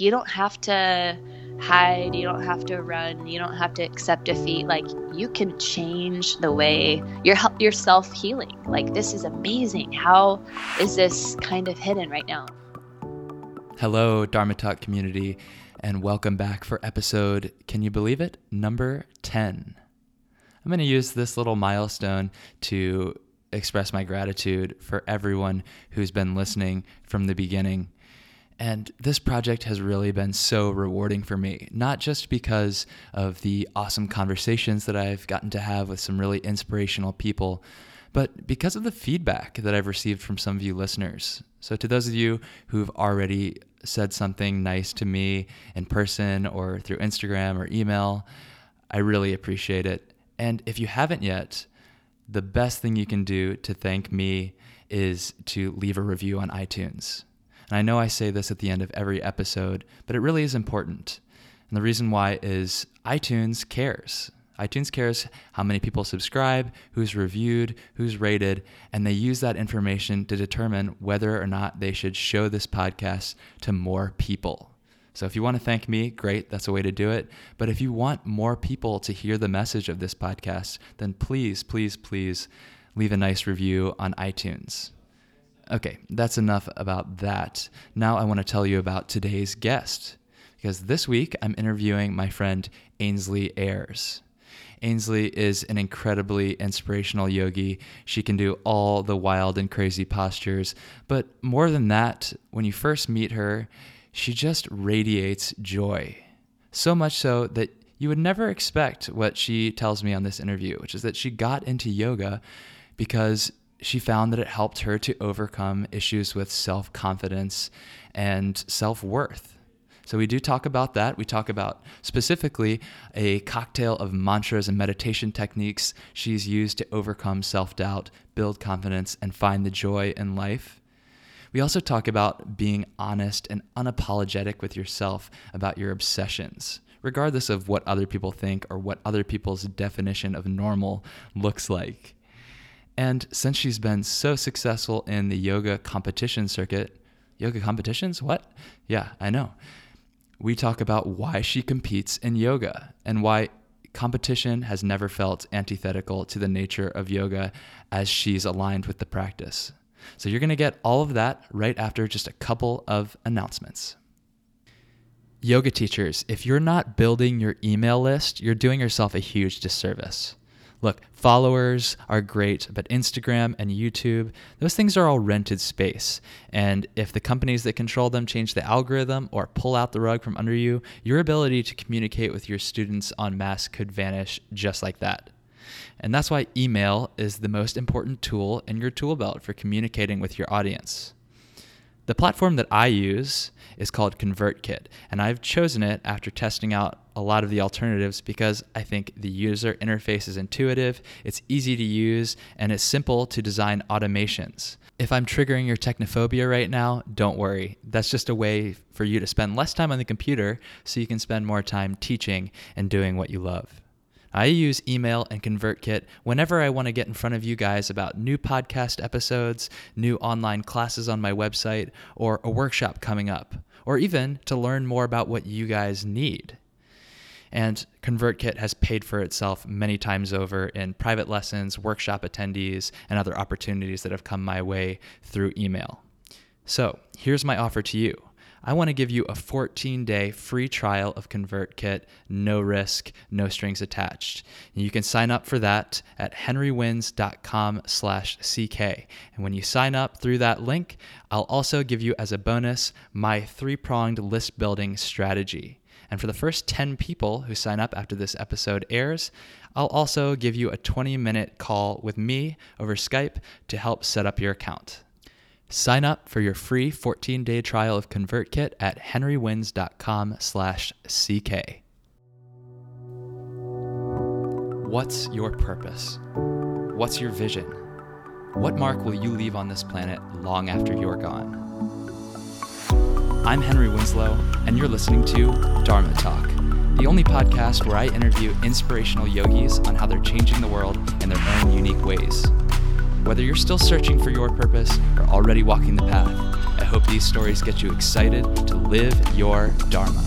you don't have to hide, you don't have to run, you don't have to accept defeat. Like you can change the way you're you're self healing. Like this is amazing. How is this kind of hidden right now? Hello, Dharma Talk community, and welcome back for episode, can you believe it? Number 10. I'm going to use this little milestone to express my gratitude for everyone who's been listening from the beginning. And this project has really been so rewarding for me, not just because of the awesome conversations that I've gotten to have with some really inspirational people, but because of the feedback that I've received from some of you listeners. So, to those of you who've already said something nice to me in person or through Instagram or email, I really appreciate it. And if you haven't yet, the best thing you can do to thank me is to leave a review on iTunes. And I know I say this at the end of every episode, but it really is important. And the reason why is iTunes cares. iTunes cares how many people subscribe, who's reviewed, who's rated, and they use that information to determine whether or not they should show this podcast to more people. So if you want to thank me, great, that's a way to do it. But if you want more people to hear the message of this podcast, then please, please, please leave a nice review on iTunes. Okay, that's enough about that. Now I want to tell you about today's guest because this week I'm interviewing my friend Ainsley Ayres. Ainsley is an incredibly inspirational yogi. She can do all the wild and crazy postures, but more than that, when you first meet her, she just radiates joy. So much so that you would never expect what she tells me on this interview, which is that she got into yoga because she found that it helped her to overcome issues with self confidence and self worth. So, we do talk about that. We talk about specifically a cocktail of mantras and meditation techniques she's used to overcome self doubt, build confidence, and find the joy in life. We also talk about being honest and unapologetic with yourself about your obsessions, regardless of what other people think or what other people's definition of normal looks like. And since she's been so successful in the yoga competition circuit, yoga competitions? What? Yeah, I know. We talk about why she competes in yoga and why competition has never felt antithetical to the nature of yoga as she's aligned with the practice. So you're going to get all of that right after just a couple of announcements. Yoga teachers, if you're not building your email list, you're doing yourself a huge disservice. Look, followers are great, but Instagram and YouTube, those things are all rented space. And if the companies that control them change the algorithm or pull out the rug from under you, your ability to communicate with your students en masse could vanish just like that. And that's why email is the most important tool in your tool belt for communicating with your audience. The platform that I use is called ConvertKit, and I've chosen it after testing out a lot of the alternatives because I think the user interface is intuitive, it's easy to use, and it's simple to design automations. If I'm triggering your technophobia right now, don't worry. That's just a way for you to spend less time on the computer so you can spend more time teaching and doing what you love. I use email and ConvertKit whenever I want to get in front of you guys about new podcast episodes, new online classes on my website, or a workshop coming up, or even to learn more about what you guys need. And ConvertKit has paid for itself many times over in private lessons, workshop attendees, and other opportunities that have come my way through email. So here's my offer to you. I want to give you a 14 day free trial of ConvertKit, no risk, no strings attached. You can sign up for that at henrywins.com slash CK. And when you sign up through that link, I'll also give you as a bonus my three pronged list building strategy. And for the first 10 people who sign up after this episode airs, I'll also give you a 20 minute call with me over Skype to help set up your account. Sign up for your free 14-day trial of ConvertKit at henrywins.com/slash CK. What's your purpose? What's your vision? What mark will you leave on this planet long after you're gone? I'm Henry Winslow, and you're listening to Dharma Talk, the only podcast where I interview inspirational yogis on how they're changing the world in their own unique ways. Whether you're still searching for your purpose or already walking the path, I hope these stories get you excited to live your Dharma.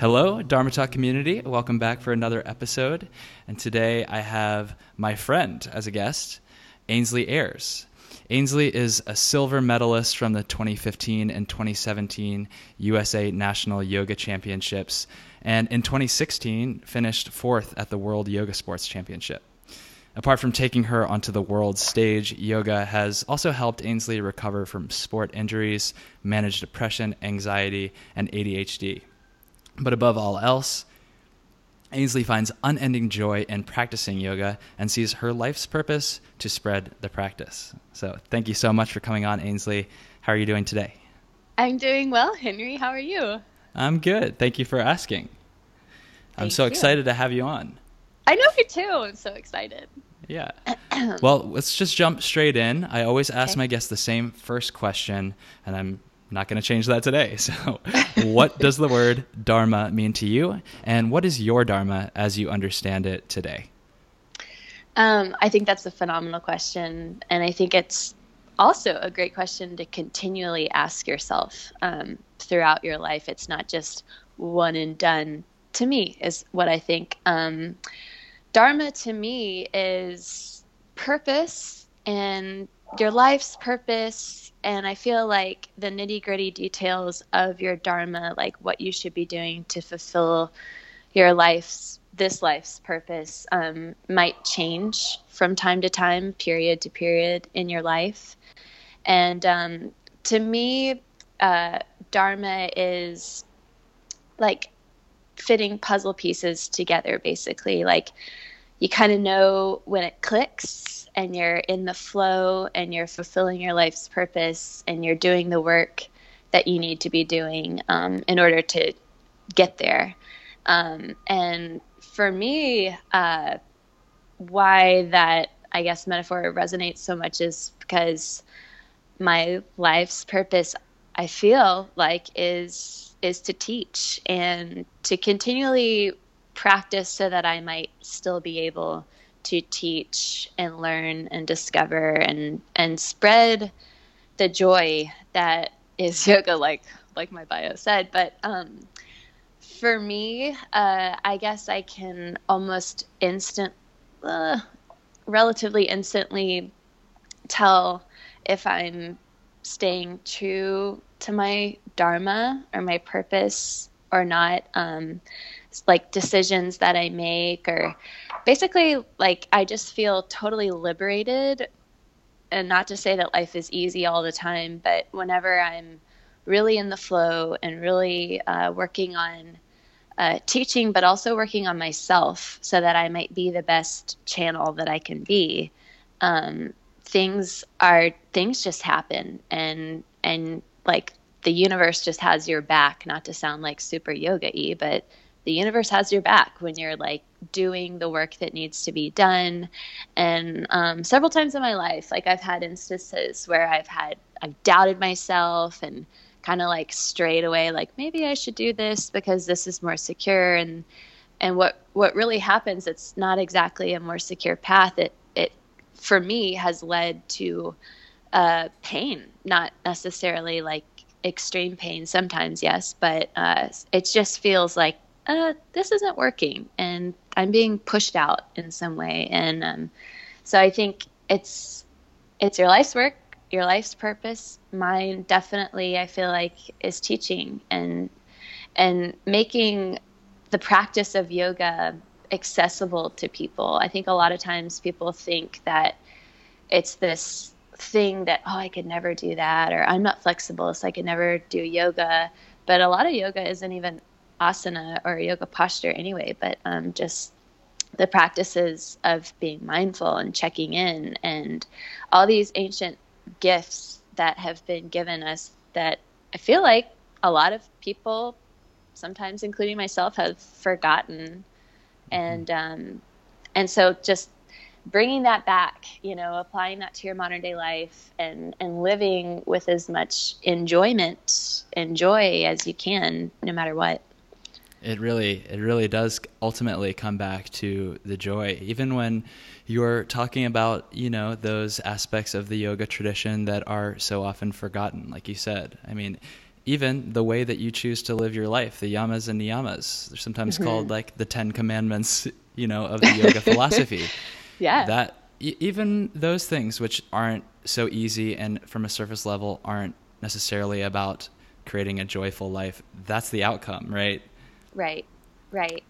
Hello, Dharma Talk community. Welcome back for another episode. And today I have my friend as a guest, Ainsley Ayres. Ainsley is a silver medalist from the 2015 and 2017 USA National Yoga Championships, and in 2016 finished fourth at the World Yoga Sports Championship. Apart from taking her onto the world stage, yoga has also helped Ainsley recover from sport injuries, manage depression, anxiety, and ADHD. But above all else, Ainsley finds unending joy in practicing yoga and sees her life's purpose to spread the practice. So, thank you so much for coming on, Ainsley. How are you doing today? I'm doing well, Henry. How are you? I'm good. Thank you for asking. Thank I'm so you. excited to have you on. I know you too. I'm so excited. Yeah. well, let's just jump straight in. I always ask okay. my guests the same first question, and I'm not going to change that today. So, what does the word Dharma mean to you? And what is your Dharma as you understand it today? Um, I think that's a phenomenal question. And I think it's also a great question to continually ask yourself um, throughout your life. It's not just one and done, to me, is what I think. Um, Dharma to me is purpose and your life's purpose and I feel like the nitty gritty details of your dharma, like what you should be doing to fulfill your life's this life's purpose, um, might change from time to time, period to period in your life. And um, to me, uh, dharma is like fitting puzzle pieces together, basically. Like you kind of know when it clicks and you're in the flow and you're fulfilling your life's purpose and you're doing the work that you need to be doing um, in order to get there. Um, and for me, uh, why that I guess metaphor resonates so much is because my life's purpose, I feel like, is is to teach and to continually practice so that I might still be able to teach and learn and discover and and spread the joy that is yoga like like my bio said. But um, for me uh, i guess i can almost instant uh, relatively instantly tell if i'm staying true to my dharma or my purpose or not. Um, like decisions that i make or basically like I just feel totally liberated and not to say that life is easy all the time, but whenever I'm really in the flow and really uh, working on uh, teaching, but also working on myself so that I might be the best channel that I can be. Um, things are things just happen, and and like the universe just has your back. Not to sound like super yoga-y, but the universe has your back when you're like doing the work that needs to be done. And um, several times in my life, like I've had instances where I've had, I've doubted myself and kind of like strayed away, like maybe I should do this because this is more secure. And, and what, what really happens, it's not exactly a more secure path. It, it, for me has led to uh, pain, not necessarily like extreme pain sometimes, yes, but uh, it just feels like uh, this isn't working and I'm being pushed out in some way. And um, so I think it's it's your life's work, your life's purpose. Mine definitely, I feel like, is teaching and and making the practice of yoga accessible to people. I think a lot of times people think that it's this thing that oh I could never do that or I'm not flexible so I could never do yoga. But a lot of yoga isn't even asana or yoga posture anyway, but um, just the practices of being mindful and checking in and all these ancient gifts that have been given us that I feel like a lot of people, sometimes including myself, have forgotten. And um, and so just bringing that back, you know, applying that to your modern day life and and living with as much enjoyment and joy as you can, no matter what. It really, it really does ultimately come back to the joy. Even when you're talking about, you know, those aspects of the yoga tradition that are so often forgotten, like you said. I mean, even the way that you choose to live your life, the yamas and niyamas, they're sometimes mm-hmm. called like the Ten Commandments, you know, of the yoga philosophy. Yeah. That even those things, which aren't so easy and from a surface level aren't necessarily about creating a joyful life, that's the outcome, right? Right, right.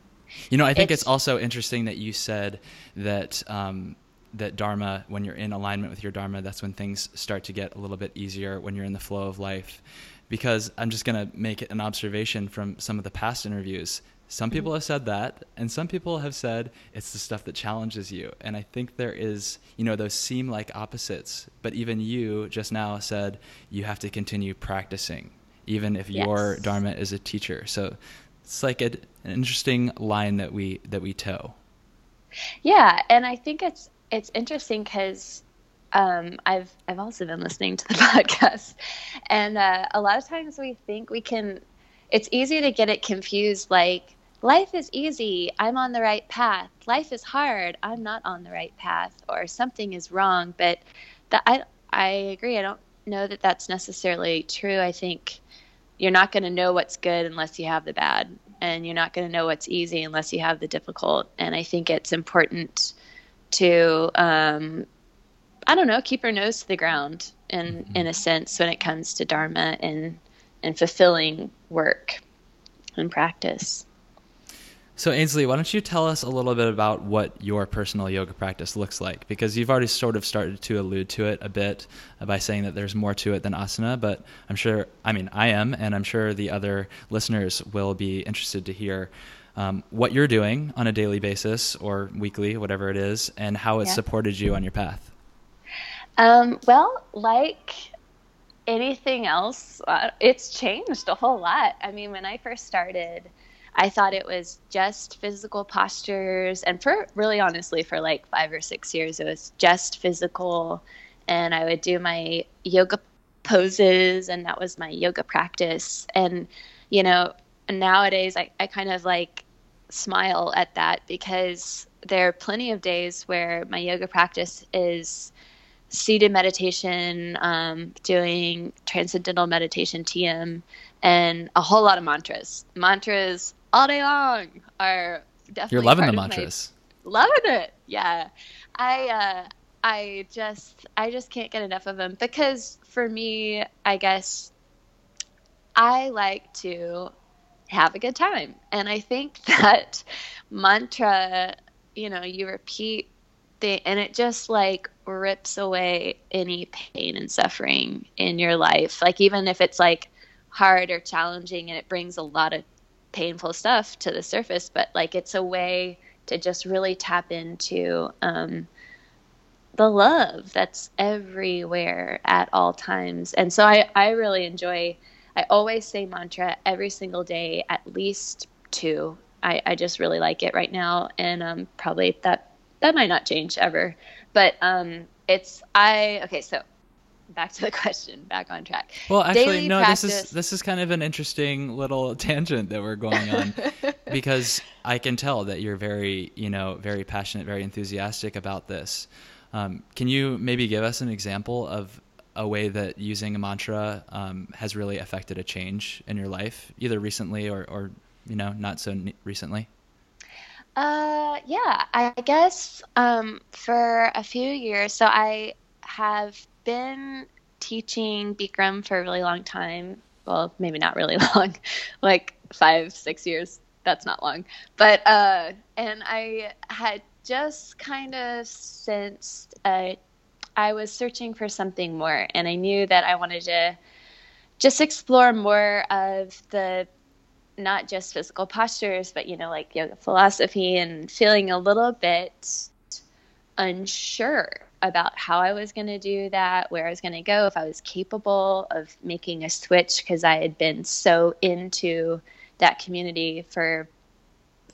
You know, I think it's, it's also interesting that you said that um, that dharma, when you're in alignment with your dharma, that's when things start to get a little bit easier when you're in the flow of life. Because I'm just going to make an observation from some of the past interviews. Some people have said that, and some people have said it's the stuff that challenges you. And I think there is, you know, those seem like opposites. But even you just now said you have to continue practicing, even if yes. your dharma is a teacher. So it's like a, an interesting line that we that we toe. Yeah, and I think it's it's interesting because um, I've I've also been listening to the podcast, and uh, a lot of times we think we can. It's easy to get it confused. Like life is easy, I'm on the right path. Life is hard, I'm not on the right path, or something is wrong. But I I agree. I don't know that that's necessarily true. I think you're not going to know what's good unless you have the bad and you're not going to know what's easy unless you have the difficult and i think it's important to um, i don't know keep your nose to the ground in mm-hmm. in a sense when it comes to dharma and and fulfilling work and practice so, Ainsley, why don't you tell us a little bit about what your personal yoga practice looks like? Because you've already sort of started to allude to it a bit by saying that there's more to it than asana, but I'm sure, I mean, I am, and I'm sure the other listeners will be interested to hear um, what you're doing on a daily basis or weekly, whatever it is, and how it yeah. supported you on your path. Um, well, like anything else, uh, it's changed a whole lot. I mean, when I first started, I thought it was just physical postures. And for really honestly, for like five or six years, it was just physical. And I would do my yoga poses, and that was my yoga practice. And, you know, nowadays I, I kind of like smile at that because there are plenty of days where my yoga practice is seated meditation, um, doing transcendental meditation, TM, and a whole lot of mantras. Mantras all day long are definitely You're loving the mantras. My, loving it. Yeah. I uh I just I just can't get enough of them because for me, I guess I like to have a good time. And I think that mantra, you know, you repeat the and it just like rips away any pain and suffering in your life. Like even if it's like hard or challenging and it brings a lot of painful stuff to the surface, but like it's a way to just really tap into um, the love that's everywhere at all times. And so I, I really enjoy, I always say mantra every single day, at least two. I, I just really like it right now. And um, probably that, that might not change ever. But um, it's, I, okay, so back to the question, back on track. Well, actually, Daily no. Practice. This is this is kind of an interesting little tangent that we're going on because I can tell that you're very, you know, very passionate, very enthusiastic about this. Um, can you maybe give us an example of a way that using a mantra um, has really affected a change in your life, either recently or, or you know, not so recently? Uh, yeah, I guess um, for a few years. So I have been teaching Bikram for a really long time. Well, maybe not really long, like five, six years. That's not long. But, uh, and I had just kind of sensed uh, I was searching for something more, and I knew that I wanted to just explore more of the not just physical postures, but you know, like yoga philosophy, and feeling a little bit unsure about how I was going to do that, where I was going to go, if I was capable of making a switch because I had been so into that community for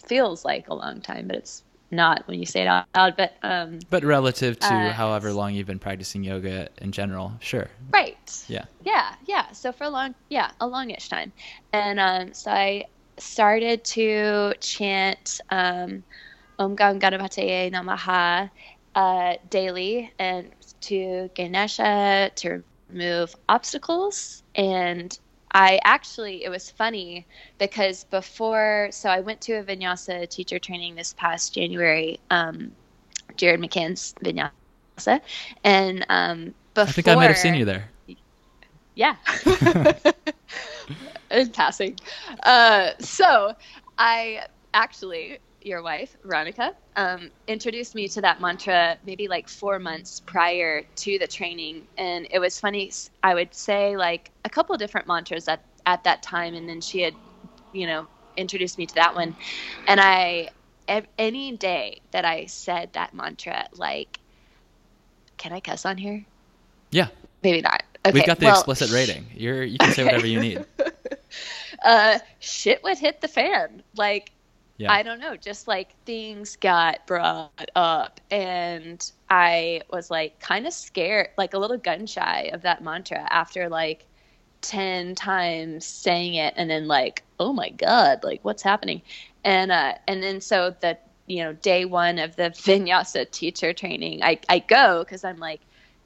feels like a long time, but it's not when you say it out loud. But um, but relative to uh, however long you've been practicing yoga in general, sure. Right. Yeah. Yeah, yeah. So for a long, yeah, a longish time, and um, so I started to chant um, Om Gam Ganapataye Namaha uh, daily and to Ganesha to remove obstacles. And I actually, it was funny because before, so I went to a vinyasa teacher training this past January, um, Jared McCann's vinyasa. And um, before. I think I might have seen you there. Yeah. In passing. Uh, so I actually your wife, Veronica, um, introduced me to that mantra maybe like four months prior to the training. And it was funny. I would say like a couple different mantras at, at that time. And then she had, you know, introduced me to that one. And I, any day that I said that mantra, like, can I cuss on here? Yeah. Maybe not. Okay, We've got the well, explicit rating. You're you can say whatever you need. uh, shit would hit the fan. Like yeah. I don't know, just like things got brought up and I was like kind of scared, like a little gun shy of that mantra after like 10 times saying it and then like, oh my God, like what's happening? And, uh, and then so the, you know, day one of the vinyasa teacher training, I, I go cause I'm like,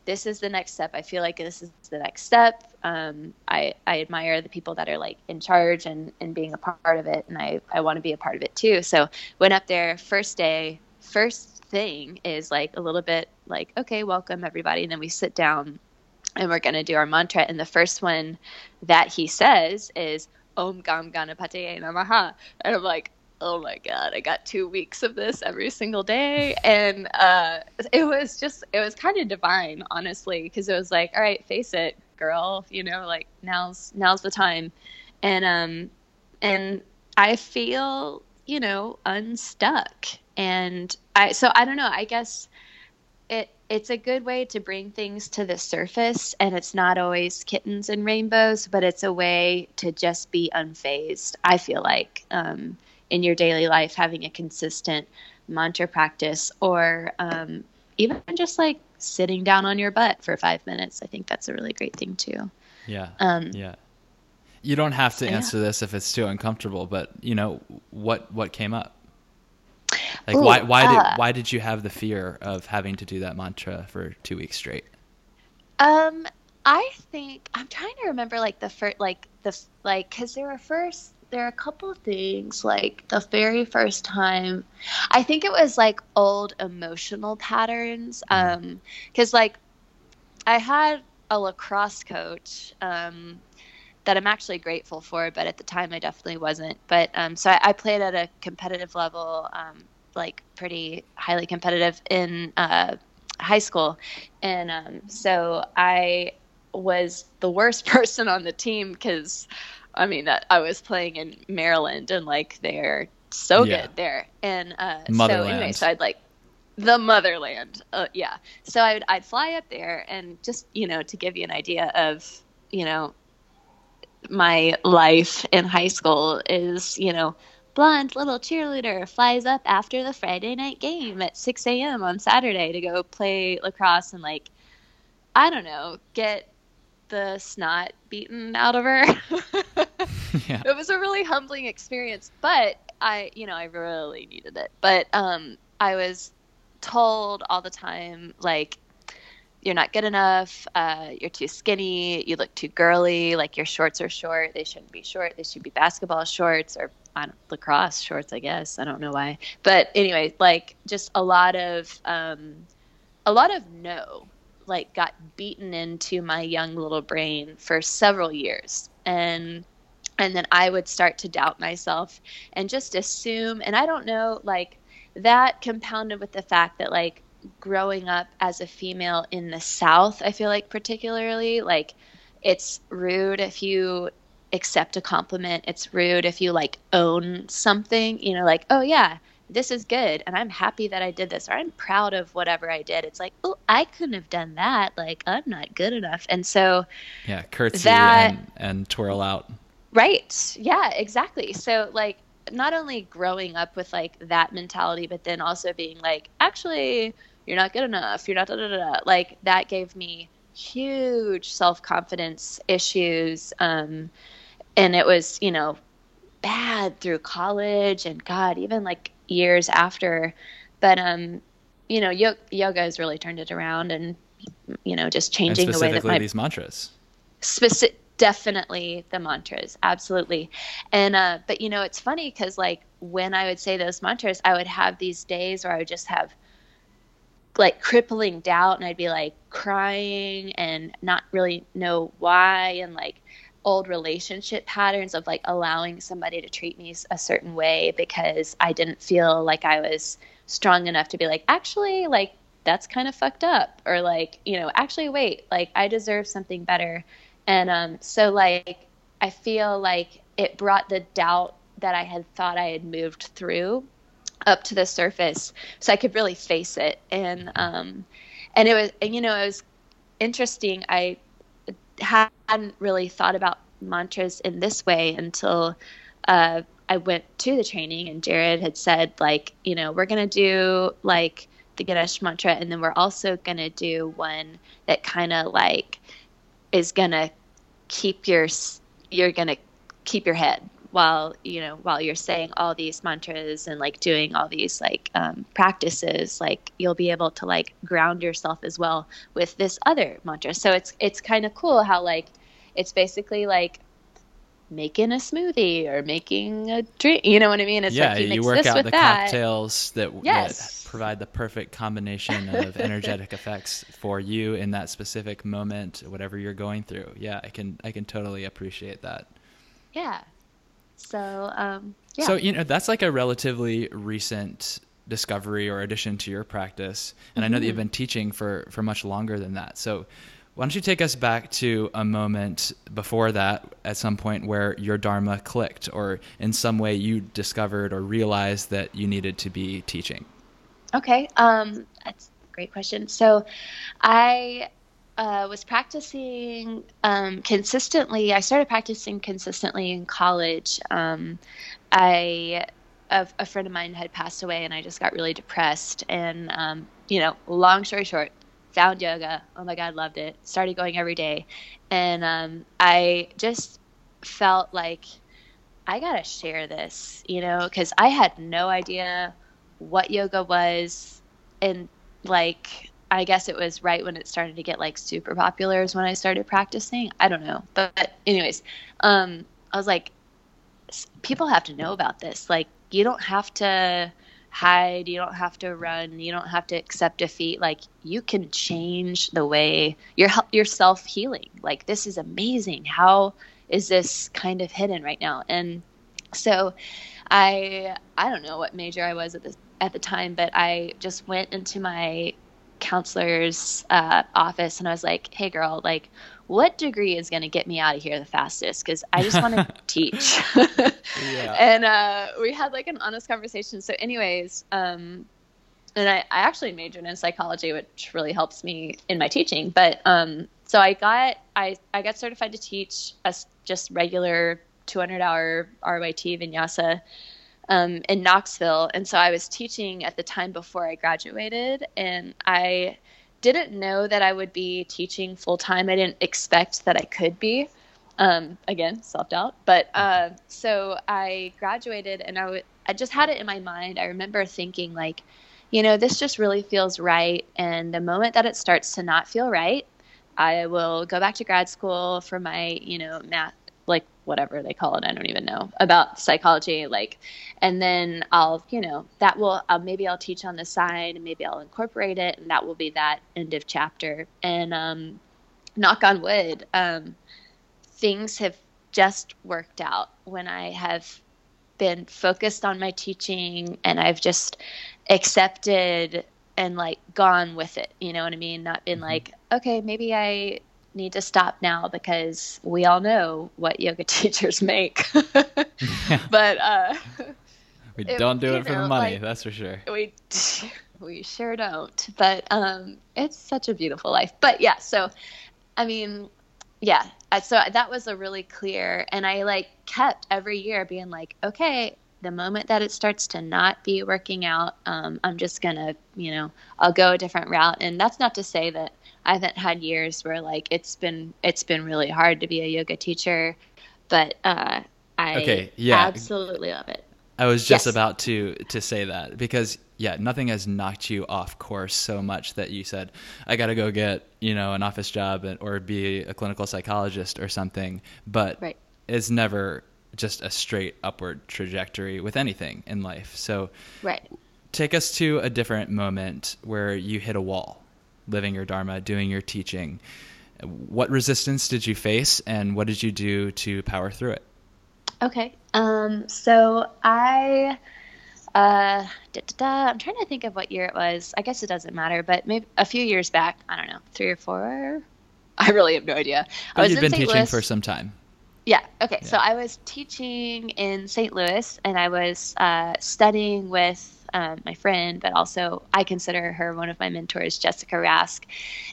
this is the next step. I feel like this is the next step. Um, I, I admire the people that are like in charge and, and being a part of it. And I, I want to be a part of it too. So went up there first day, first thing is like a little bit like, okay, welcome everybody. And then we sit down and we're going to do our mantra. And the first one that he says is Om Gam Ganapataye Namaha. And I'm like, oh my god i got two weeks of this every single day and uh, it was just it was kind of divine honestly because it was like all right face it girl you know like now's now's the time. And um and i feel you know unstuck. And i so i don't know i guess it it's a good way to bring things to the surface and it's not always kittens and rainbows but it's a way to just be unfazed i feel like um in your daily life, having a consistent mantra practice, or um, even just like sitting down on your butt for five minutes. I think that's a really great thing too. Yeah. Um, yeah. You don't have to answer this if it's too uncomfortable, but you know what what came up? Like Ooh, why why uh, did why did you have the fear of having to do that mantra for two weeks straight? Um, I think I'm trying to remember like the first like the like because there were first there are a couple of things like the very first time i think it was like old emotional patterns mm-hmm. um because like i had a lacrosse coach um that i'm actually grateful for but at the time i definitely wasn't but um so i, I played at a competitive level um like pretty highly competitive in uh high school and um so i was the worst person on the team because I mean, that I was playing in Maryland and like they're so yeah. good there. And uh, so anyway, so I'd like the motherland. Uh, yeah. So I'd, I'd fly up there and just, you know, to give you an idea of, you know, my life in high school is, you know, blonde little cheerleader flies up after the Friday night game at 6 a.m. on Saturday to go play lacrosse and like, I don't know, get the snot beaten out of her. yeah. It was a really humbling experience, but I, you know, I really needed it. But um, I was told all the time, like, you're not good enough. Uh, you're too skinny. You look too girly. Like your shorts are short. They shouldn't be short. They should be basketball shorts or lacrosse shorts, I guess. I don't know why. But anyway, like just a lot of um, a lot of no like got beaten into my young little brain for several years. And and then I would start to doubt myself and just assume and I don't know like that compounded with the fact that like growing up as a female in the south I feel like particularly like it's rude if you accept a compliment. It's rude if you like own something you know like oh yeah this is good and i'm happy that i did this or i'm proud of whatever i did. It's like oh i couldn't have done that. Like i'm not good enough. And so yeah curtsy that, and, and twirl out. Right. Yeah exactly. So like not only growing up with like that mentality but then also being like actually you're not good enough. You're not da, da, da, da. like that gave me huge self-confidence issues um and it was you know bad through college and God even like years after. But um, you know, yo- yoga has really turned it around and you know just changing the way that my these mantras. Specific, definitely the mantras, absolutely. And uh, but you know, it's funny because like when I would say those mantras, I would have these days where I would just have like crippling doubt and I'd be like crying and not really know why and like old relationship patterns of like allowing somebody to treat me a certain way because I didn't feel like I was strong enough to be like, actually, like that's kind of fucked up. Or like, you know, actually, wait, like I deserve something better. And um, so, like, I feel like it brought the doubt that I had thought I had moved through up to the surface so I could really face it. And, um, and it was, you know, it was interesting. I hadn't really thought about mantras in this way until uh, I went to the training and Jared had said, like, you know, we're going to do like the Ganesh mantra, and then we're also going to do one that kind of like is going to keep your, you're going to keep your head while you know while you're saying all these mantras and like doing all these like um, practices like you'll be able to like ground yourself as well with this other mantra. So it's it's kind of cool how like it's basically like making a smoothie or making a drink you know what i mean it's yeah like you, you work out the that. cocktails that, yes. that provide the perfect combination of energetic effects for you in that specific moment whatever you're going through yeah i can i can totally appreciate that yeah so, um, yeah. So, you know, that's like a relatively recent discovery or addition to your practice. And mm-hmm. I know that you've mm-hmm. been teaching for, for much longer than that. So, why don't you take us back to a moment before that, at some point where your Dharma clicked, or in some way you discovered or realized that you needed to be teaching? Okay, um, that's a great question. So, I uh, was practicing um, consistently. I started practicing consistently in college. Um, I a, a, friend of mine had passed away, and I just got really depressed. And um, you know, long story short, found yoga. Oh my god, loved it. Started going every day, and um, I just felt like I gotta share this, you know, because I had no idea what yoga was, and like I guess it was right when it started to get like super popular is when I started practicing. I don't know. But, but anyways, um, I was like, people have to know about this. Like, you don't have to hide, you don't have to run, you don't have to accept defeat. Like, you can change the way you're, you're self healing. Like, this is amazing. How is this kind of hidden right now? And so I, I don't know what major I was at the, at the time, but I just went into my counselor's uh, office and I was like, hey, girl, like, what degree is going to get me out of here the fastest? Because I just want to teach. yeah. And uh, we had like an honest conversation. So, anyways, um, and I, I actually majored in psychology, which really helps me in my teaching. But um, so I got I, I got certified to teach a just regular 200 hour RYT vinyasa um, in Knoxville. And so I was teaching at the time before I graduated, and I didn't know that I would be teaching full time. I didn't expect that I could be. Um, again, self doubt. But uh, so I graduated, and I, w- I just had it in my mind. I remember thinking, like, you know, this just really feels right. And the moment that it starts to not feel right, I will go back to grad school for my, you know, math whatever they call it i don't even know about psychology like and then i'll you know that will uh, maybe i'll teach on the side and maybe i'll incorporate it and that will be that end of chapter. And um, knock on wood um, things have just worked out. When i have been focused on my teaching and i've just accepted and like gone with it you know what i mean? Not been mm-hmm. like okay maybe i need to stop now because we all know what yoga teachers make. but uh, we don't do it, it for know, the money, like, that's for sure. We we sure don't. But um, it's such a beautiful life. But yeah, so I mean, yeah. So that was a really clear, and I like kept every year being like, okay, the moment that it starts to not be working out, um, I'm just gonna, you know, I'll go a different route. And that's not to say that I haven't had years where like it's been it's been really hard to be a yoga teacher, but uh, I Okay, yeah. absolutely love it. I was just Yes. about to to say that because yeah, nothing has knocked you off course so much that you said I got to go get you know an office job and, or be a clinical psychologist or something. But Right. it's never just a straight upward trajectory with anything in life. So Right. take us to a different moment where you hit a wall, living your dharma, doing your teaching. What resistance did you face, and what did you do to power through it? Okay. Um, so I, uh, da, da, da, I'm trying to think of what year it was. I guess it doesn't matter, but maybe a few years back. I don't know, three or four. I really have no idea. I But was you've been St. teaching Louis. for some time. Yeah. Okay. So I was teaching in St. Louis, and I was uh, studying with um, my friend, but also I consider her one of my mentors, Jessica Rask,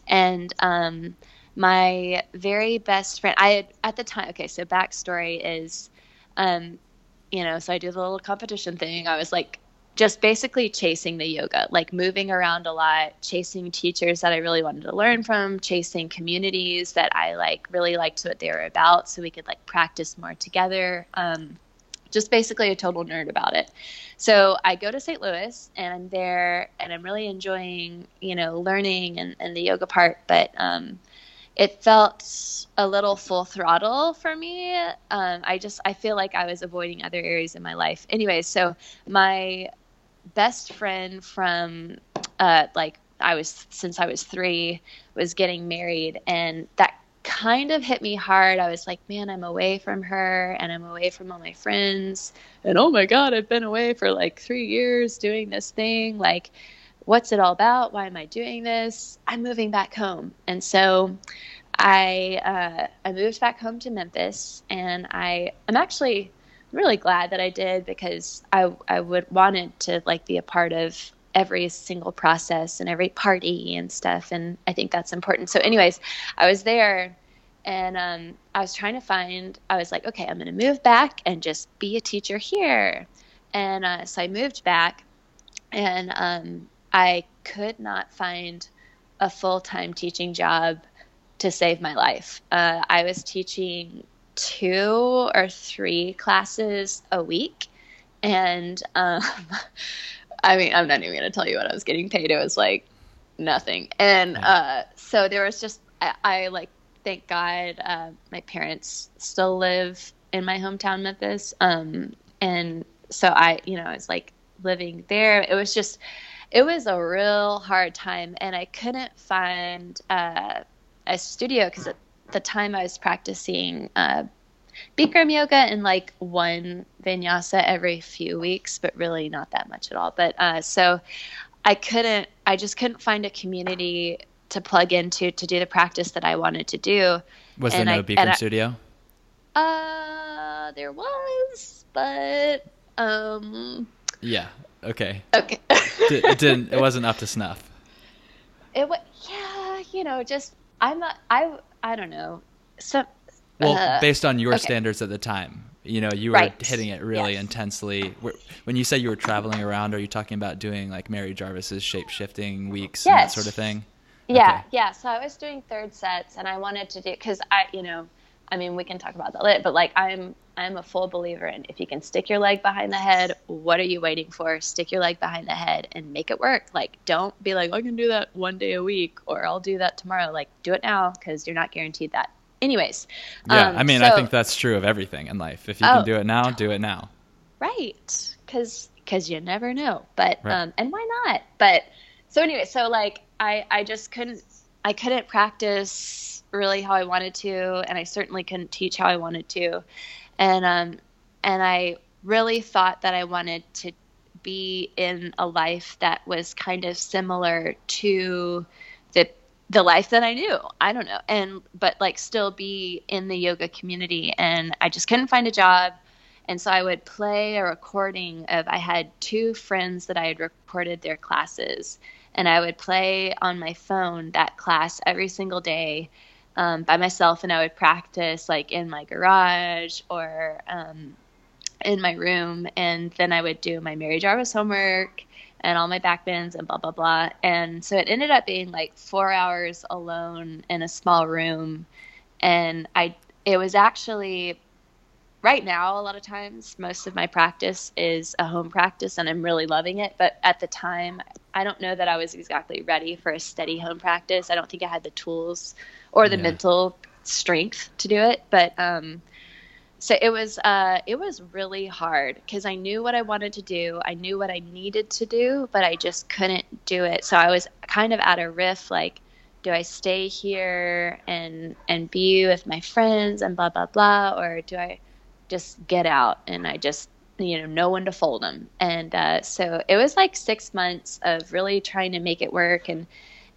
and um, my very best friend. I had at the time. Okay. So backstory is, um, you know, so I do the little competition thing. I was like just basically chasing the yoga, like moving around a lot, chasing teachers that I really wanted to learn from, chasing communities that I like really liked what they were about, so we could like practice more together. Um, just basically a total nerd about it. So I go to St. Louis and I'm there and I'm really enjoying, you know, learning and, and the yoga part, but um, it felt a little full throttle for me. Um, I just I feel like I was avoiding other areas in my life. Anyway, so my best friend from uh, like I was since I was three was getting married, and that kind of hit me hard. I was like, man, I'm away from her, and I'm away from all my friends, and oh my god, I've been away for like three years doing this thing. Like, what's it all about? Why am I doing this? I'm moving back home, and so. I uh, I moved back home to Memphis, and I I'm actually really glad that I did because I I would wanted to like be a part of every single process and every party and stuff, and I think that's important. So, anyways, I was there, and um, I was trying to find. I was like, okay, I'm going to move back and just be a teacher here, and uh, so I moved back, and um, I could not find a full time teaching job to save my life. Uh, I was teaching two or three classes a week. And um, I mean, I'm not even going to tell you what I was getting paid. It was like nothing. And uh, so there was just, I, I like, thank God uh, my parents still live in my hometown, Memphis. Um, and so I, you know, I was like living there. It was just, it was a real hard time. And I couldn't find uh, a studio because at the time I was practicing uh, Bikram yoga and like one vinyasa every few weeks, but really not that much at all. But uh, so I couldn't, I just couldn't find a community to plug into to do the practice that I wanted to do. Was there no I- Bikram I- studio? Uh, there was, but um, Yeah. Okay. okay. D- it didn't. It wasn't up to snuff. it was, yeah, you know, just I'm not, I, I don't know. So, Well, uh, based on your okay. standards at the time, you know, you were Right. hitting it really Yes. intensely. When you say you were traveling around, are you talking about doing like Mary Jarvis's shape shifting weeks and that sort of thing? Yeah, Okay. yeah. So I was doing third sets, and I wanted to do because I, you know, I mean, we can talk about that later, but like I'm, I'm a full believer in if you can stick your leg behind the head, what are you waiting for? Stick your leg behind the head and make it work. Like, don't be like, I can do that one day a week, or I'll do that tomorrow. Like, do it now because you're not guaranteed that. Anyways, Yeah. um, I mean, I think that's true of everything in life. If you Oh. can do it now, do it now. right because because you never know but Right. um and why not but so anyway so like i i just couldn't i couldn't practice really how i wanted to and i certainly couldn't teach how i wanted to and um and i really thought that i wanted to be in a life that was kind of similar to the life that I knew. I don't know. And but like still be in the yoga community and I just couldn't find a job. And so I would play a recording of I had two friends that I had recorded their classes and I would play on my phone that class every single day um, by myself and I would practice like in my garage or um, in my room and then I would do my Mary Jarvis homework and all my back bends and blah blah blah. And so it ended up being like four hours alone in a small room. And I it was actually right now, a lot of times, most of my practice is a home practice and I'm really loving it. But at the time, I don't know that I was exactly ready for a steady home practice. I don't think I had the tools or the yeah. mental strength to do it. But, um, so it was uh, it was really hard because I knew what I wanted to do, I knew what I needed to do, but I just couldn't do it. So I was kind of at a riff, like, do I stay here and and be with my friends and blah blah blah, or do I just get out and I just you know know when to fold them? And uh, so it was like six months of really trying to make it work and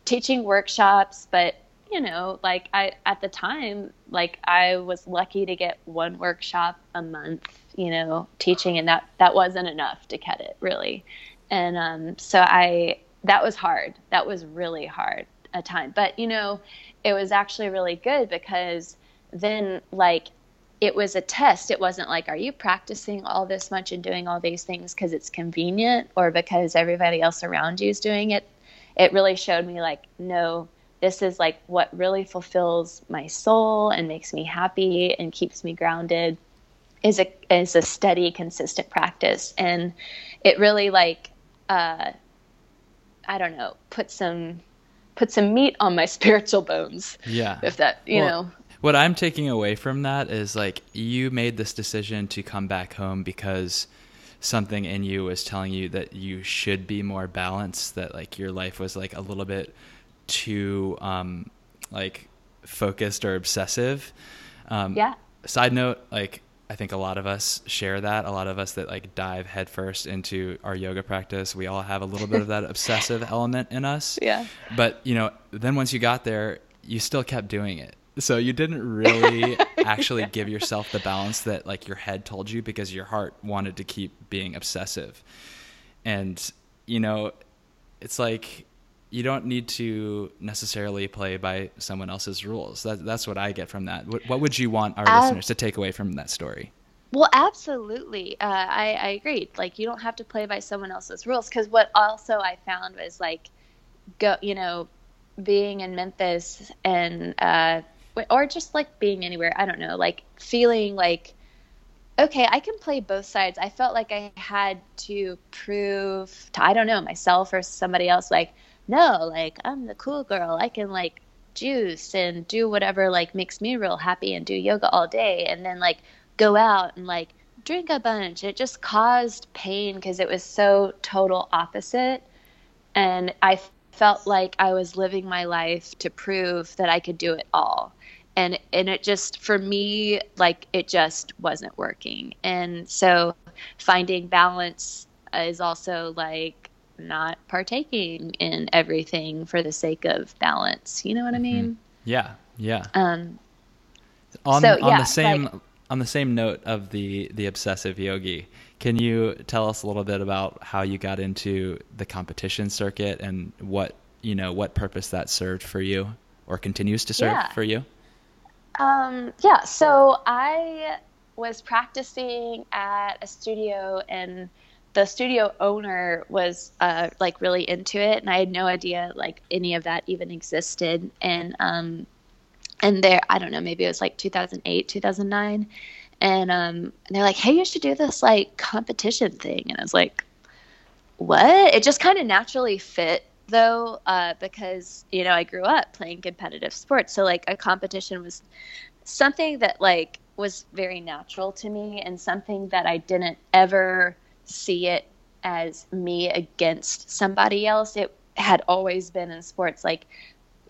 teaching workshops, but you know, like I at the time, like I was lucky to get one workshop a month, you know, teaching, and that that wasn't enough to cut it really. And um, so I that was hard. That was really hard a time, but you know, it was actually really good because then like it was a test. It wasn't like, are you practicing all this much and doing all these things because it's convenient or because everybody else around you is doing it? It really showed me like, no, this is like what really fulfills my soul and makes me happy and keeps me grounded is a is a steady consistent practice. And it really like uh i don't know put some put some meat on my spiritual bones yeah. if that you well, know. what i'm taking away from that is like you made this decision to come back home because something in you was telling you that you should be more balanced that like your life was like a little bit too um, like focused or obsessive. Um, yeah. Side note, like I think a lot of us share that. A lot of us that like dive headfirst into our yoga practice, we all have a little bit of that obsessive element in us. Yeah. But you know, then once you got there, you still kept doing it. So you didn't really actually give yourself the balance that like your head told you because your heart wanted to keep being obsessive. And you know, it's like you don't need to necessarily play by someone else's rules. That, that's what I get from that. What, what would you want our listeners to take away from that story? Well, absolutely. Uh, I, I agreed. Like, you don't have to play by someone else's rules. Because what also I found was like, go, you know, being in Memphis and, uh, or just like being anywhere, I don't know, like feeling like, okay, I can play both sides. I felt like I had to prove to, I don't know, myself or somebody else, like, no, like I'm the cool girl. I can like juice and do whatever like makes me real happy and do yoga all day and then like go out and like drink a bunch. It just caused pain because it was so total opposite. And I felt like I was living my life to prove that I could do it all. And and it just for me like it just wasn't working. And so finding balance is also like not partaking in everything for the sake of balance. You know what I mm-hmm. mean? Yeah, yeah. Um, on so, on yeah, the same like, on the same note of the the obsessive yogi, can you tell us a little bit about how you got into the competition circuit and what you know what purpose that served for you or continues to serve yeah. for you? Um, yeah. So I was practicing at a studio in the studio owner was uh, like really into it, and I had no idea like any of that even existed. And um, and there, I don't know, maybe it was like 2008, 2009, and um, and they're like, hey, you should do this like competition thing, and I was like, what? It just kind of naturally fit though, uh, because you know I grew up playing competitive sports, so like a competition was something that like was very natural to me and something that I didn't ever see it as me against somebody else. It had always been in sports like,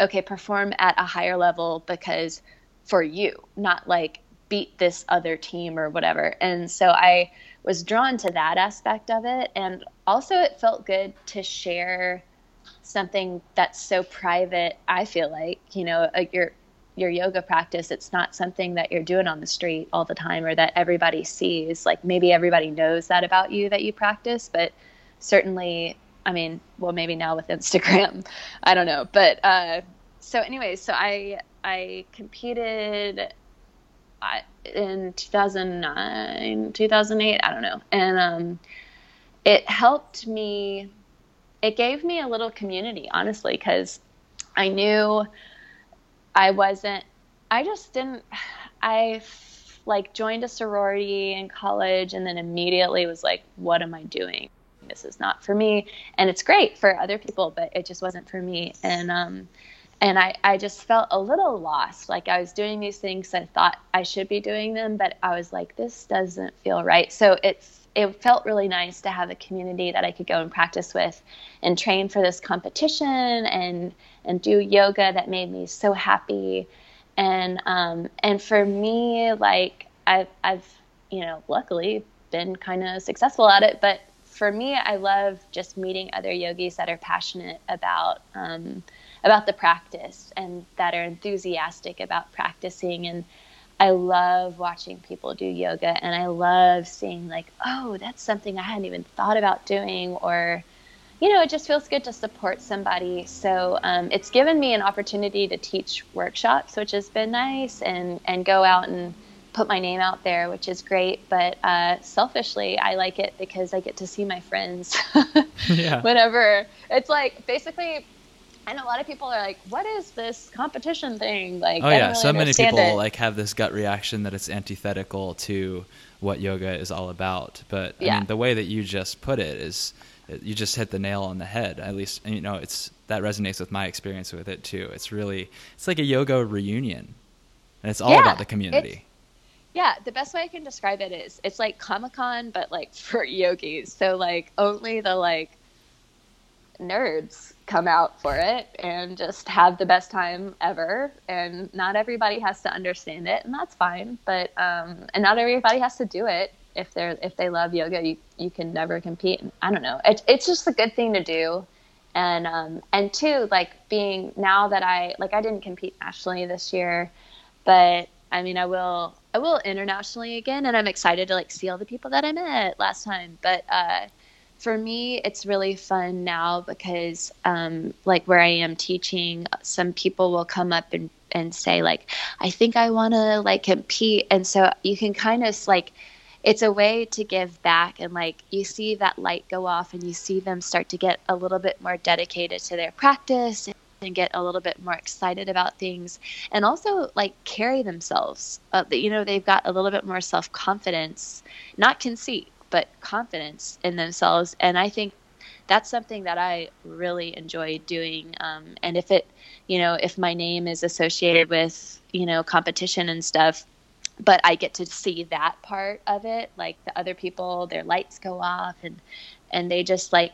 okay, perform at a higher level because for you, not like beat this other team or whatever. And so I was drawn to that aspect of it. And also, it felt good to share something that's so private. I feel like, you know, uh, you're your yoga practice it's not something that you're doing on the street all the time or that everybody sees. Like maybe everybody knows that about you that you practice but certainly i mean well maybe now with instagram i don't know. But uh so anyways so i i competed in 2009 2008 i don't know. And um it helped me it gave me a little community honestly because i knew I wasn't, I just didn't, I like joined a sorority in college and then immediately was like, what am I doing? This is not for me. And it's great for other people, but it just wasn't for me. And um and I, I just felt a little lost. Like I was doing these things I thought I should be doing them, but I was like, this doesn't feel right. So it's it felt really nice to have a community that I could go and practice with and train for this competition and and do yoga that made me so happy. And um, and for me, like I've I've you know luckily been kind of successful at it, but for me, I love just meeting other yogis that are passionate about um, about the practice and that are enthusiastic about practicing and I love watching people do yoga and I love seeing like, oh, that's something I hadn't even thought about doing or you know, it just feels good to support somebody. So um, it's given me an opportunity to teach workshops, which has been nice, and and go out and put my name out there, which is great. But uh, selfishly, I like it because I get to see my friends. yeah. Whenever it's like basically and a lot of people are like, "What is this competition thing?" Like, oh yeah, really so many people it. like have this gut reaction that it's antithetical to what yoga is all about. But yeah. I mean, the way that you just put it is, you just hit the nail on the head. At least you know it's that resonates with my experience with it too. It's really it's like a yoga reunion, and it's all yeah, about the community. Yeah, the best way I can describe it is it's like Comic Con, but like for yogis. So like only the like nerds come out for it and just have the best time ever. And not everybody has to understand it, and that's fine. But um, and not everybody has to do it. If they're if they love yoga, you you can never compete. I don't know. It, it's just a good thing to do. And um, and two, like being now that I like I didn't compete nationally this year, but I mean I will I will internationally again, and I'm excited to like see all the people that I met last time. But uh, for me, it's really fun now because, um, like where I am teaching, some people will come up and, and say like, I think I want to like compete. And so you can kind of like, it's a way to give back and like you see that light go off and you see them start to get a little bit more dedicated to their practice and get a little bit more excited about things and also like carry themselves uh, you know they've got a little bit more self-confidence not conceit but confidence in themselves. And I think that's something that I really enjoy doing. Um, and if it, you know, if my name is associated with, you know, competition and stuff, but I get to see that part of it, like the other people, their lights go off and, and they just like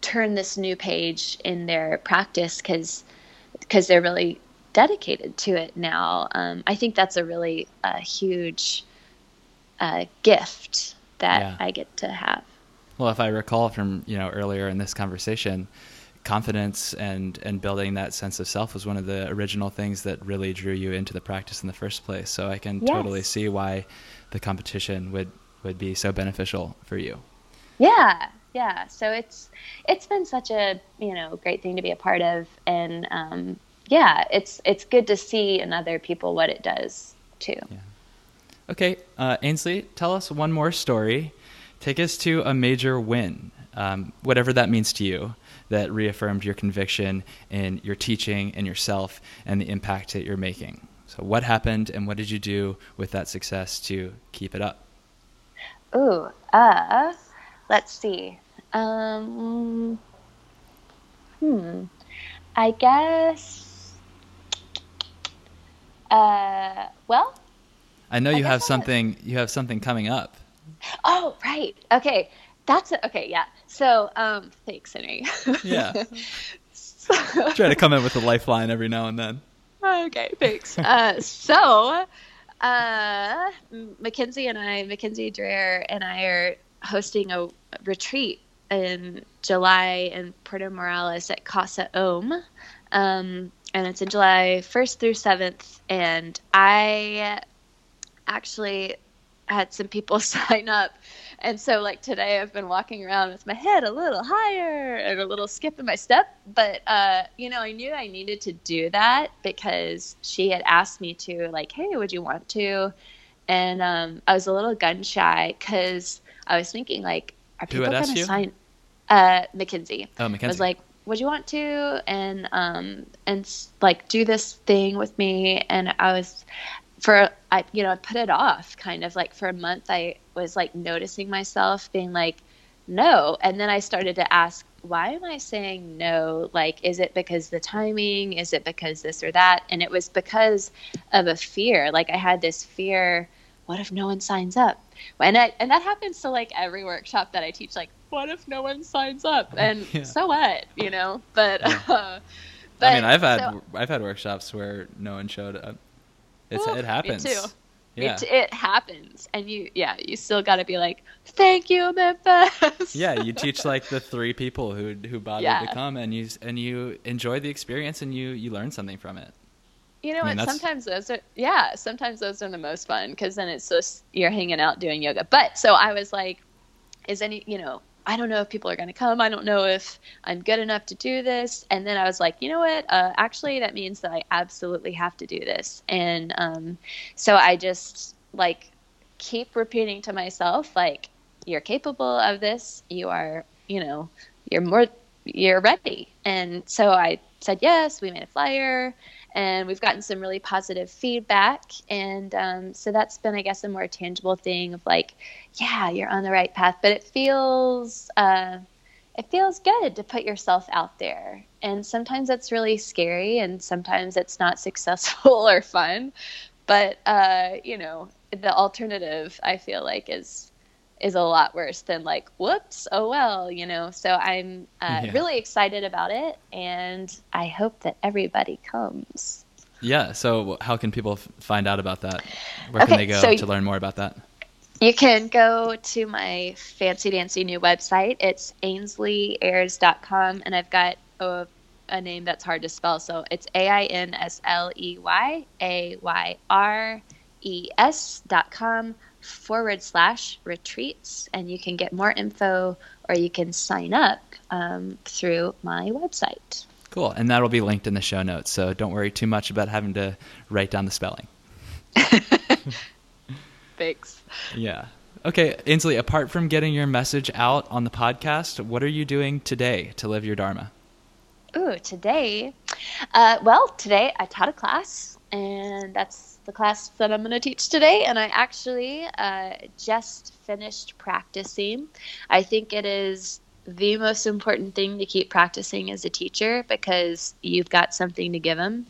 turn this new page in their practice because, because they're really dedicated to it now. Um, I think that's a really uh, huge uh, gift that yeah. I get to have. Well, if I recall from you know earlier in this conversation, confidence and and building that sense of self was one of the original things that really drew you into the practice in the first place. So I can yes. totally see why the competition would would be so beneficial for you. Yeah, yeah. So it's it's been such a you know great thing to be a part of, and um, yeah, it's it's good to see in other people what it does too. Yeah. Okay, uh, Ainsley, tell us one more story. Take us to a major win, um, whatever that means to you, that reaffirmed your conviction in your teaching and yourself and the impact that you're making. So, what happened and what did you do with that success to keep it up? Ooh, uh, let's see. Um, hmm, I guess. Uh, well, I know you I have something. You have something coming up. Oh right. Okay. That's a, okay. Yeah. So um, thanks, Henry. yeah. so, Try to come in with a lifeline every now and then. Okay. Thanks. uh, so uh, Mackenzie and I, Mackenzie Dreher and I are hosting a retreat in July in Puerto Morelos at Casa Om. Um, and it's in July 1st through 7th. And I actually had some people sign up. And so, like today, I've been walking around with my head a little higher and a little skip in my step. But, uh, you know, I knew I needed to do that because she had asked me to, like, hey, would you want to? And um, I was a little gun shy because I was thinking, like, are people going to sign? Uh, Mackenzie. Oh, Mackenzie. I was like, would you want to and um and like do this thing with me and i was for I you know I put it off kind of like for a month I was like noticing myself being like no. And then I started to ask why am I saying no? Like is it because the timing? Is it because this or that? And it was because of a fear. Like I had this fear what if no one signs up? And I, and that happens to like every workshop that I teach like what if no one signs up? And yeah. so what you know? But yeah. uh, but I mean I've had so, I've had workshops where no one showed up it's, it happens. Too. Yeah. It, it happens, and you, yeah, you still got to be like, "Thank you, Memphis." yeah, you teach like the three people who who bothered yeah. to come, and you and you enjoy the experience, and you you learn something from it. You know I mean, what? Sometimes those are yeah. Sometimes those are the most fun because then it's just you're hanging out doing yoga. But so I was like, is any you know I don't know if people are going to come. I don't know if I'm good enough to do this. And then I was like, you know what? Uh, actually, that means that I absolutely have to do this. And um, so I just like keep repeating to myself, like, you're capable of this. You are, you know, you're more, you're ready. And so I said yes. We made a flyer and we've gotten some really positive feedback and um, so that's been i guess a more tangible thing of like yeah you're on the right path but it feels uh, it feels good to put yourself out there and sometimes that's really scary and sometimes it's not successful or fun but uh, you know the alternative i feel like is is a lot worse than like whoops oh well you know? So i'm uh, yeah. really excited about it and i hope that everybody comes. Yeah so how can people f- find out about that? Where okay, can they go so to learn more about that? You can go to my fancy dancy new website. It's ainsleyayres.com and i've got a, a name that's hard to spell so it's a-i-n-s-l-e-y a-y-r-e-s dot com forward slash retreats, and you can get more info or you can sign up um, through my website. Cool. And that'll be linked in the show notes. So don't worry too much about having to write down the spelling. Thanks. Yeah. Okay, Ainsley, apart from getting your message out on the podcast, what are you doing today to live your Dharma? Ooh, today? Uh, well, today I taught a class, and that's the class that I'm going to teach today, and I actually uh, just finished practicing. I think it is the most important thing to keep practicing as a teacher because you've got something to give them.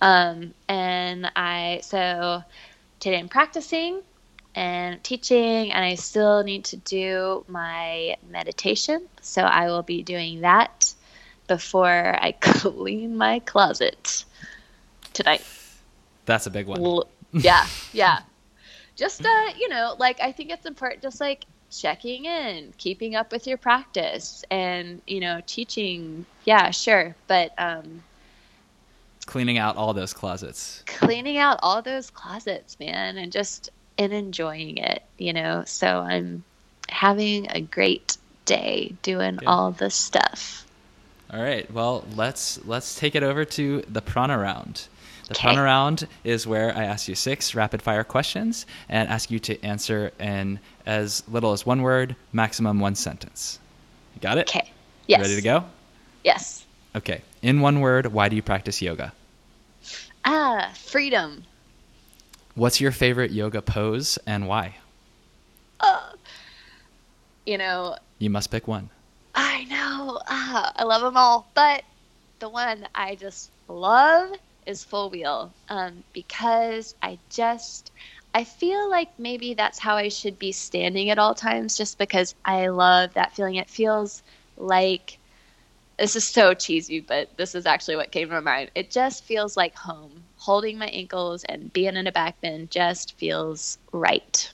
Um, and I, so today I'm practicing and teaching, and I still need to do my meditation. So I will be doing that before I clean my closet tonight. That's a big one. yeah, yeah. Just uh, you know, like I think it's important just like checking in, keeping up with your practice and, you know, teaching. Yeah, sure, but um cleaning out all those closets. Cleaning out all those closets, man, and just and enjoying it, you know. So I'm having a great day doing Good. all the stuff. All right. Well, let's let's take it over to the prana round. The fun round is where I ask you six rapid fire questions and ask you to answer in as little as one word, maximum one sentence. You got it? Okay. Yes. ready to go? Yes. Okay. In one word, why do you practice yoga? Ah, freedom. What's your favorite yoga pose and why? Uh, you know, you must pick one. I know. Uh, I love them all, but the one I just love is full wheel um, because I just I feel like maybe that's how I should be standing at all times, just because I love that feeling. It feels like this is so cheesy, but this is actually what came to mind. It just feels like home. Holding my ankles and being in a back bend just feels right.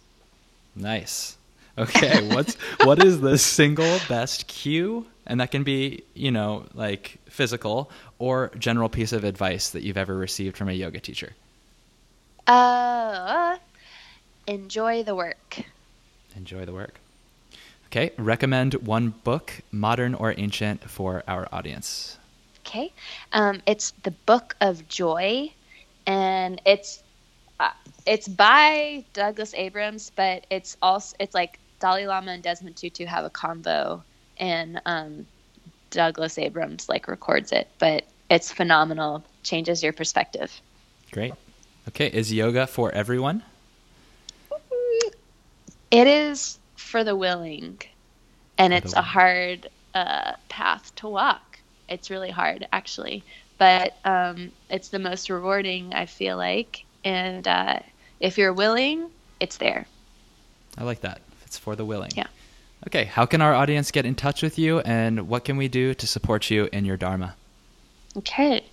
Nice. Okay, what's what is the single best cue? And that can be, you know, like physical or general piece of advice that you've ever received from a yoga teacher? Uh, enjoy the work. Enjoy the work. Okay, recommend one book, modern or ancient, for our audience. Okay, um, it's the Book of Joy, and it's uh, it's by Douglas Abrams, but it's also it's like Dalai Lama and Desmond Tutu have a convo, and um, Douglas Abrams like records it, but it's phenomenal. Changes your perspective. Great. Okay, is yoga for everyone? It is for the willing, and For it's a hard uh, path to walk. It's really hard, actually, but um, it's the most rewarding. I feel like, and uh, if you're willing, it's there. I like that. It's for the willing. Yeah. Okay, how can our audience get in touch with you and what can we do to support you in your Dharma? Okay.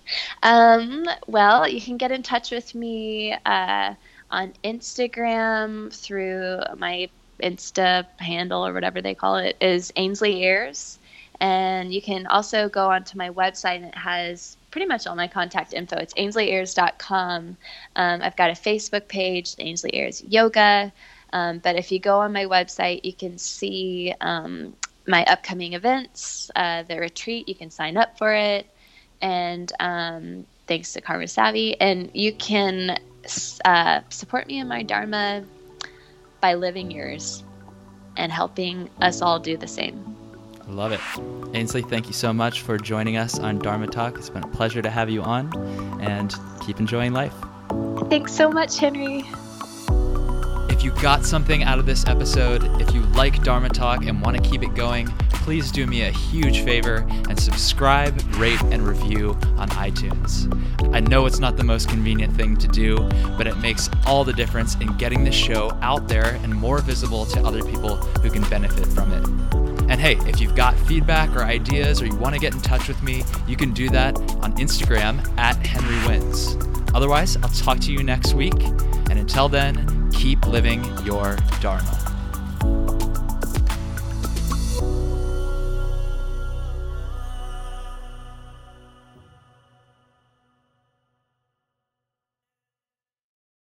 Um, well, you can get in touch with me uh, on Instagram through my Insta handle or whatever they call it is Ainsley Ayres. And you can also go onto my website and it has pretty much all my contact info. It's ainsleyayres.com. Um, I've got a Facebook page, Ainsley Ayres Yoga. Um, but if you go on my website, you can see um, my upcoming events, uh, the retreat. You can sign up for it and um, thanks to Karma Savvy. And you can uh, support me in my Dharma by living yours and helping us all do the same. I love it. Ainsley, thank you so much for joining us on Dharma Talk. It's been a pleasure to have you on and keep enjoying life. Thanks so much, Henry. You got something out of this episode, if you like Dharma Talk and want to keep it going, please do me a huge favor and subscribe, rate, and review on iTunes. I know it's not the most convenient thing to do, but it makes all the difference in getting the show out there and more visible to other people who can benefit from it. And hey, if you've got feedback or ideas or you want to get in touch with me, you can do that on Instagram at Henry Wins. Otherwise, I'll talk to you next week. And until then, keep living your Dharma.